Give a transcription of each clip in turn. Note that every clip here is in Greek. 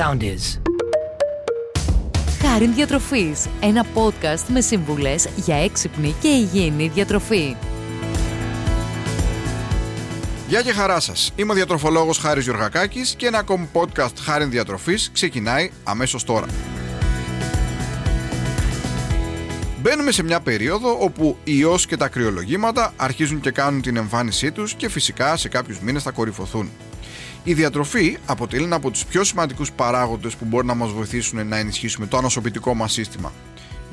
sound is. Χάριν Διατροφής, ένα podcast με σύμβουλες για έξυπνη και υγιεινή διατροφή. Γεια και χαρά σας. Είμαι ο διατροφολόγος Χάρης Γιωργακάκης και ένα ακόμη podcast Χάριν Διατροφής ξεκινάει αμέσως τώρα. Μπαίνουμε σε μια περίοδο όπου οι ιός και τα κρυολογήματα αρχίζουν και κάνουν την εμφάνισή τους και φυσικά σε κάποιους μήνες θα κορυφωθούν. Η διατροφή αποτελεί ένα από τους πιο σημαντικούς παράγοντες που μπορεί να μας βοηθήσουν να ενισχύσουμε το ανοσοποιητικό μας σύστημα.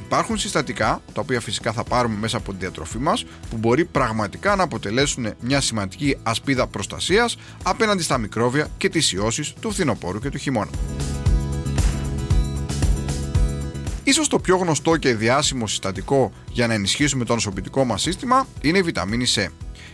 Υπάρχουν συστατικά, τα οποία φυσικά θα πάρουμε μέσα από τη διατροφή μας, που μπορεί πραγματικά να αποτελέσουν μια σημαντική ασπίδα προστασίας απέναντι στα μικρόβια και τις ιώσεις του φθινοπόρου και του χειμώνα. Ίσως το πιο γνωστό και διάσημο συστατικό για να ενισχύσουμε το νοσοποιητικό μας σύστημα είναι η βιταμίνη C.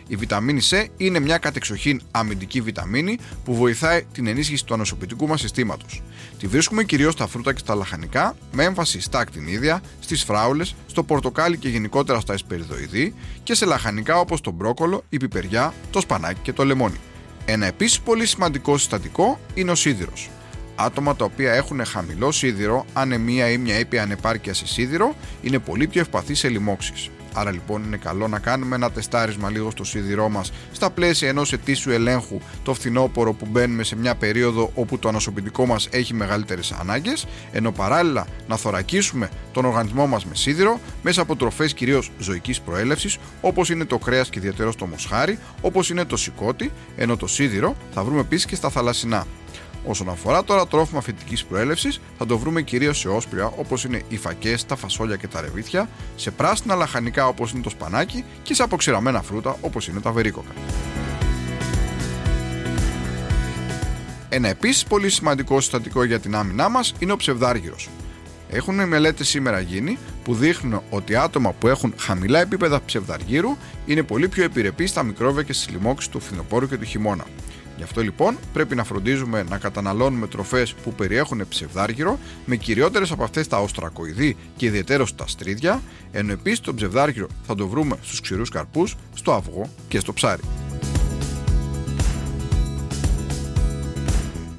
Η βιταμίνη C είναι μια κατεξοχήν αμυντική βιταμίνη που βοηθάει την ενίσχυση του ανοσοποιητικού μας συστήματος. Τη βρίσκουμε κυρίως στα φρούτα και στα λαχανικά, με έμφαση στα ακτινίδια, στις φράουλες, στο πορτοκάλι και γενικότερα στα εσπεριδοειδή και σε λαχανικά όπως το μπρόκολο, η πιπεριά, το σπανάκι και το λεμόνι. Ένα επίσης πολύ σημαντικό συστατικό είναι ο σίδηρος. Άτομα τα οποία έχουν χαμηλό σίδηρο, ανεμία ή μια ήπια ανεπάρκεια σε σίδηρο, είναι πολύ πιο ευπαθή σε λοιμώξεις. Άρα λοιπόν είναι καλό να κάνουμε ένα τεστάρισμα λίγο στο σίδηρό μας στα πλαίσια ενός ετήσιου ελέγχου το φθινόπωρο που μπαίνουμε σε μια περίοδο όπου το ανοσοποιητικό μας έχει μεγαλύτερες ανάγκες, ενώ παράλληλα να θωρακίσουμε τον οργανισμό μας με σίδηρο μέσα από τροφές κυρίως ζωικής προέλευσης όπως είναι το κρέας και ιδιαίτερο το μοσχάρι, όπως είναι το σηκώτη, ενώ το σίδηρο θα βρούμε επίσης και στα θαλασσινά. Όσον αφορά τώρα τρόφιμα φυτικής προέλευσης, θα το βρούμε κυρίως σε όσπρια όπως είναι οι φακές, τα φασόλια και τα ρεβίθια, σε πράσινα λαχανικά όπως είναι το σπανάκι και σε αποξηραμένα φρούτα όπως είναι τα βερίκοκα. Ένα επίσης πολύ σημαντικό συστατικό για την άμυνά μας είναι ο ψευδάργυρος. Έχουν μελέτες σήμερα γίνει που δείχνουν ότι άτομα που έχουν χαμηλά επίπεδα ψευδαργύρου είναι πολύ πιο επιρρεπείς στα μικρόβια και στις λοιμώξεις του φθινοπόρου και του χειμώνα. Γι' αυτό λοιπόν πρέπει να φροντίζουμε να καταναλώνουμε τροφές που περιέχουν ψευδάργυρο με κυριότερες από αυτές τα οστρακοειδή και ιδιαίτερως τα στρίδια, ενώ επίσης το ψευδάργυρο θα το βρούμε στους ξηρούς καρπούς, στο αυγό και στο ψάρι.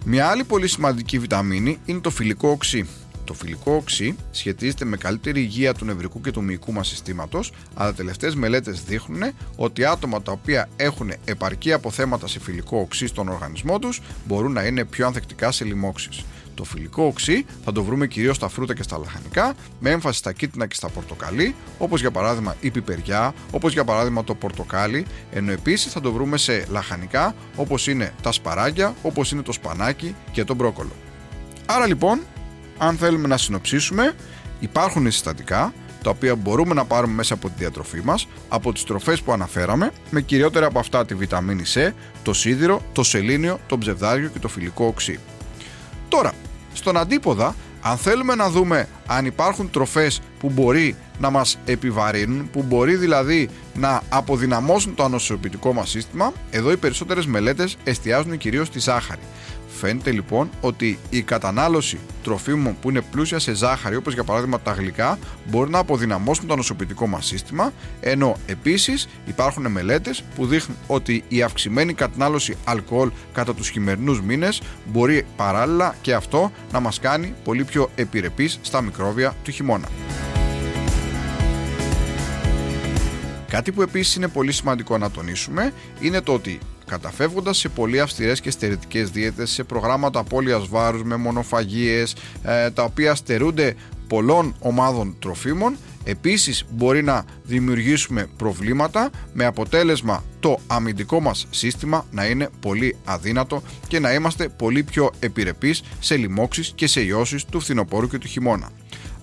Μια άλλη πολύ σημαντική βιταμίνη είναι το φιλικό οξύ. Το φιλικό οξύ σχετίζεται με καλύτερη υγεία του νευρικού και του μυϊκού μας συστήματος, αλλά τελευταίες μελέτες δείχνουν ότι άτομα τα οποία έχουν επαρκή αποθέματα σε φιλικό οξύ στον οργανισμό τους μπορούν να είναι πιο ανθεκτικά σε λοιμώξεις. Το φιλικό οξύ θα το βρούμε κυρίως στα φρούτα και στα λαχανικά, με έμφαση στα κίτρινα και στα πορτοκαλί, όπως για παράδειγμα η πιπεριά, όπως για παράδειγμα το πορτοκάλι, ενώ επίσης θα το βρούμε σε λαχανικά όπως είναι τα σπαράγγια, όπως είναι το σπανάκι και το μπρόκολο. Άρα λοιπόν, αν θέλουμε να συνοψίσουμε, υπάρχουν συστατικά τα οποία μπορούμε να πάρουμε μέσα από τη διατροφή μας, από τις τροφές που αναφέραμε, με κυριότερα από αυτά τη βιταμίνη C, το σίδηρο, το σελήνιο, το ψευδάριο και το φιλικό οξύ. Τώρα, στον αντίποδα, αν θέλουμε να δούμε αν υπάρχουν τροφές που μπορεί να μας επιβαρύνουν, που μπορεί δηλαδή να αποδυναμώσουν το ανοσοποιητικό μας σύστημα, εδώ οι περισσότερες μελέτες εστιάζουν κυρίως στη ζάχαρη. Φαίνεται λοιπόν ότι η κατανάλωση τροφίμων που είναι πλούσια σε ζάχαρη, όπως για παράδειγμα τα γλυκά, μπορεί να αποδυναμώσουν το νοσοποιητικό μας σύστημα, ενώ επίσης υπάρχουν μελέτες που δείχνουν ότι η αυξημένη κατανάλωση αλκοόλ κατά τους χειμερινούς μήνες μπορεί παράλληλα και αυτό να μας κάνει πολύ πιο επιρρεπείς στα μικρόβια του χειμώνα. Κάτι που επίσης είναι πολύ σημαντικό να τονίσουμε είναι το ότι καταφεύγοντας σε πολύ αυστηρές και στερετικές δίαιτες, σε προγράμματα απώλειας βάρους με μονοφαγίες, ε, τα οποία στερούνται πολλών ομάδων τροφίμων, επίσης μπορεί να δημιουργήσουμε προβλήματα με αποτέλεσμα το αμυντικό μας σύστημα να είναι πολύ αδύνατο και να είμαστε πολύ πιο επιρρεπείς σε λοιμώξεις και σε ιώσεις του φθινοπόρου και του χειμώνα.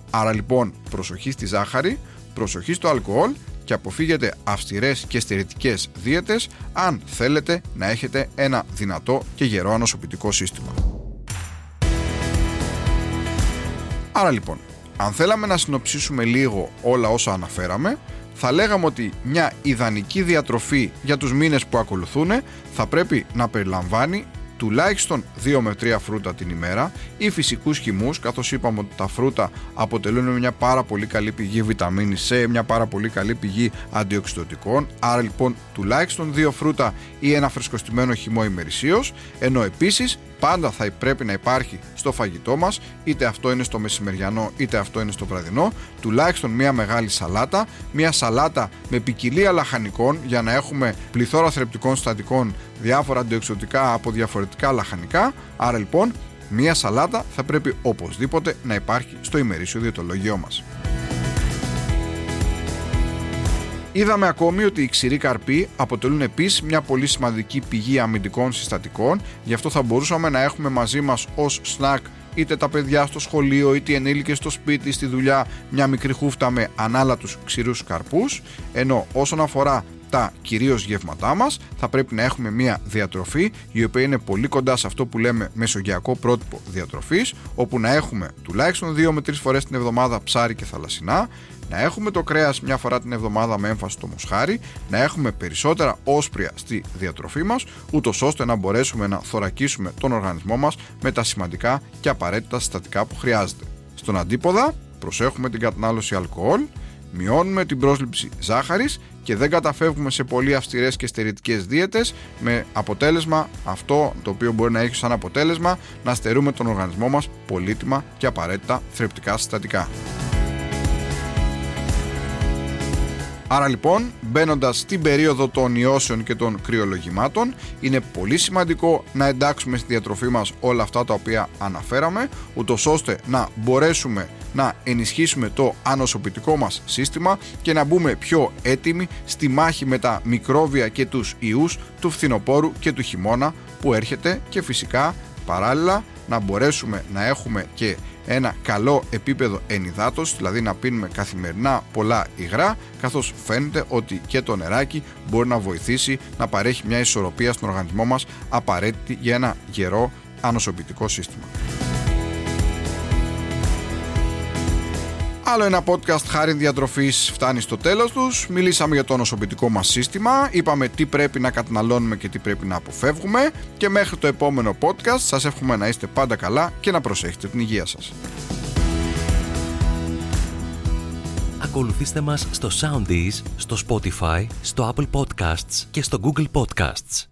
Άρα λοιπόν προσοχή στη ζάχαρη, προσοχή στο αλκοόλ και αποφύγετε αυστηρές και στερετικές δίαιτες αν θέλετε να έχετε ένα δυνατό και γερό ανοσοποιητικό σύστημα. Άρα λοιπόν, αν θέλαμε να συνοψίσουμε λίγο όλα όσα αναφέραμε, θα λέγαμε ότι μια ιδανική διατροφή για τους μήνες που ακολουθούν θα πρέπει να περιλαμβάνει τουλάχιστον 2 με 3 φρούτα την ημέρα ή φυσικούς χυμούς καθώς είπαμε ότι τα φρούτα αποτελούν μια πάρα πολύ καλή πηγή βιταμίνη C, μια πάρα πολύ καλή πηγή αντιοξυδοτικών. Άρα λοιπόν τουλάχιστον 2 φρούτα ή ένα φρεσκοστημένο χυμό ημερησίως ενώ επίσης πάντα θα πρέπει να υπάρχει στο φαγητό μας είτε αυτό είναι στο μεσημεριανό είτε αυτό είναι στο βραδινό τουλάχιστον μια μεγάλη σαλάτα μια σαλάτα με ποικιλία λαχανικών για να έχουμε πληθώρα θρεπτικών συστατικών διάφορα αντιοξωτικά από διαφορετικά λαχανικά. Άρα λοιπόν μια σαλάτα θα πρέπει οπωσδήποτε να υπάρχει στο ημερήσιο διαιτολογιό μας. Είδαμε ακόμη ότι οι ξηροί καρποί αποτελούν επίσης μια πολύ σημαντική πηγή αμυντικών συστατικών, γι' αυτό θα μπορούσαμε να έχουμε μαζί μας ως σνακ είτε τα παιδιά στο σχολείο, είτε οι ενήλικες στο σπίτι, στη δουλειά, μια μικρή χούφτα με ανάλατους ξηρούς καρπούς, ενώ όσον αφορά τα κυρίως γεύματά μας, θα πρέπει να έχουμε μια διατροφή η οποία είναι πολύ κοντά σε αυτό που λέμε μεσογειακό πρότυπο διατροφής, όπου να έχουμε τουλάχιστον 2 με 3 φορές την εβδομάδα ψάρι και θαλασσινά, να έχουμε το κρέας μια φορά την εβδομάδα με έμφαση στο μοσχάρι, να έχουμε περισσότερα όσπρια στη διατροφή μας, ούτως ώστε να μπορέσουμε να θωρακίσουμε τον οργανισμό μας με τα σημαντικά και απαραίτητα συστατικά που χρειάζεται. Στον αντίποδα, προσέχουμε την κατανάλωση αλκοόλ, μειώνουμε την πρόσληψη ζάχαρης και δεν καταφεύγουμε σε πολύ αυστηρές και στερητικές δίαιτες με αποτέλεσμα αυτό το οποίο μπορεί να έχει σαν αποτέλεσμα να στερούμε τον οργανισμό μας πολύτιμα και απαραίτητα θρεπτικά συστατικά. Άρα λοιπόν, μπαίνοντας στην περίοδο των ιώσεων και των κρυολογημάτων, είναι πολύ σημαντικό να εντάξουμε στη διατροφή μας όλα αυτά τα οποία αναφέραμε, ούτως ώστε να μπορέσουμε να ενισχύσουμε το ανοσοποιητικό μας σύστημα και να μπούμε πιο έτοιμοι στη μάχη με τα μικρόβια και τους ιούς του φθινοπόρου και του χειμώνα που έρχεται και φυσικά παράλληλα να μπορέσουμε να έχουμε και ένα καλό επίπεδο ενυδάτωση, δηλαδή να πίνουμε καθημερινά πολλά υγρά, καθώς φαίνεται ότι και το νεράκι μπορεί να βοηθήσει να παρέχει μια ισορροπία στον οργανισμό μας απαραίτητη για ένα γερό ανοσοποιητικό σύστημα. Άλλο ένα podcast χάρη διατροφής φτάνει στο τέλος τους. Μιλήσαμε για το νοσοποιητικό μας σύστημα, είπαμε τι πρέπει να καταναλώνουμε και τι πρέπει να αποφεύγουμε και μέχρι το επόμενο podcast σας εύχομαι να είστε πάντα καλά και να προσέχετε την υγεία σας. Ακολουθήστε μας στο Soundees, στο Spotify, στο Apple Podcasts και στο Google Podcasts.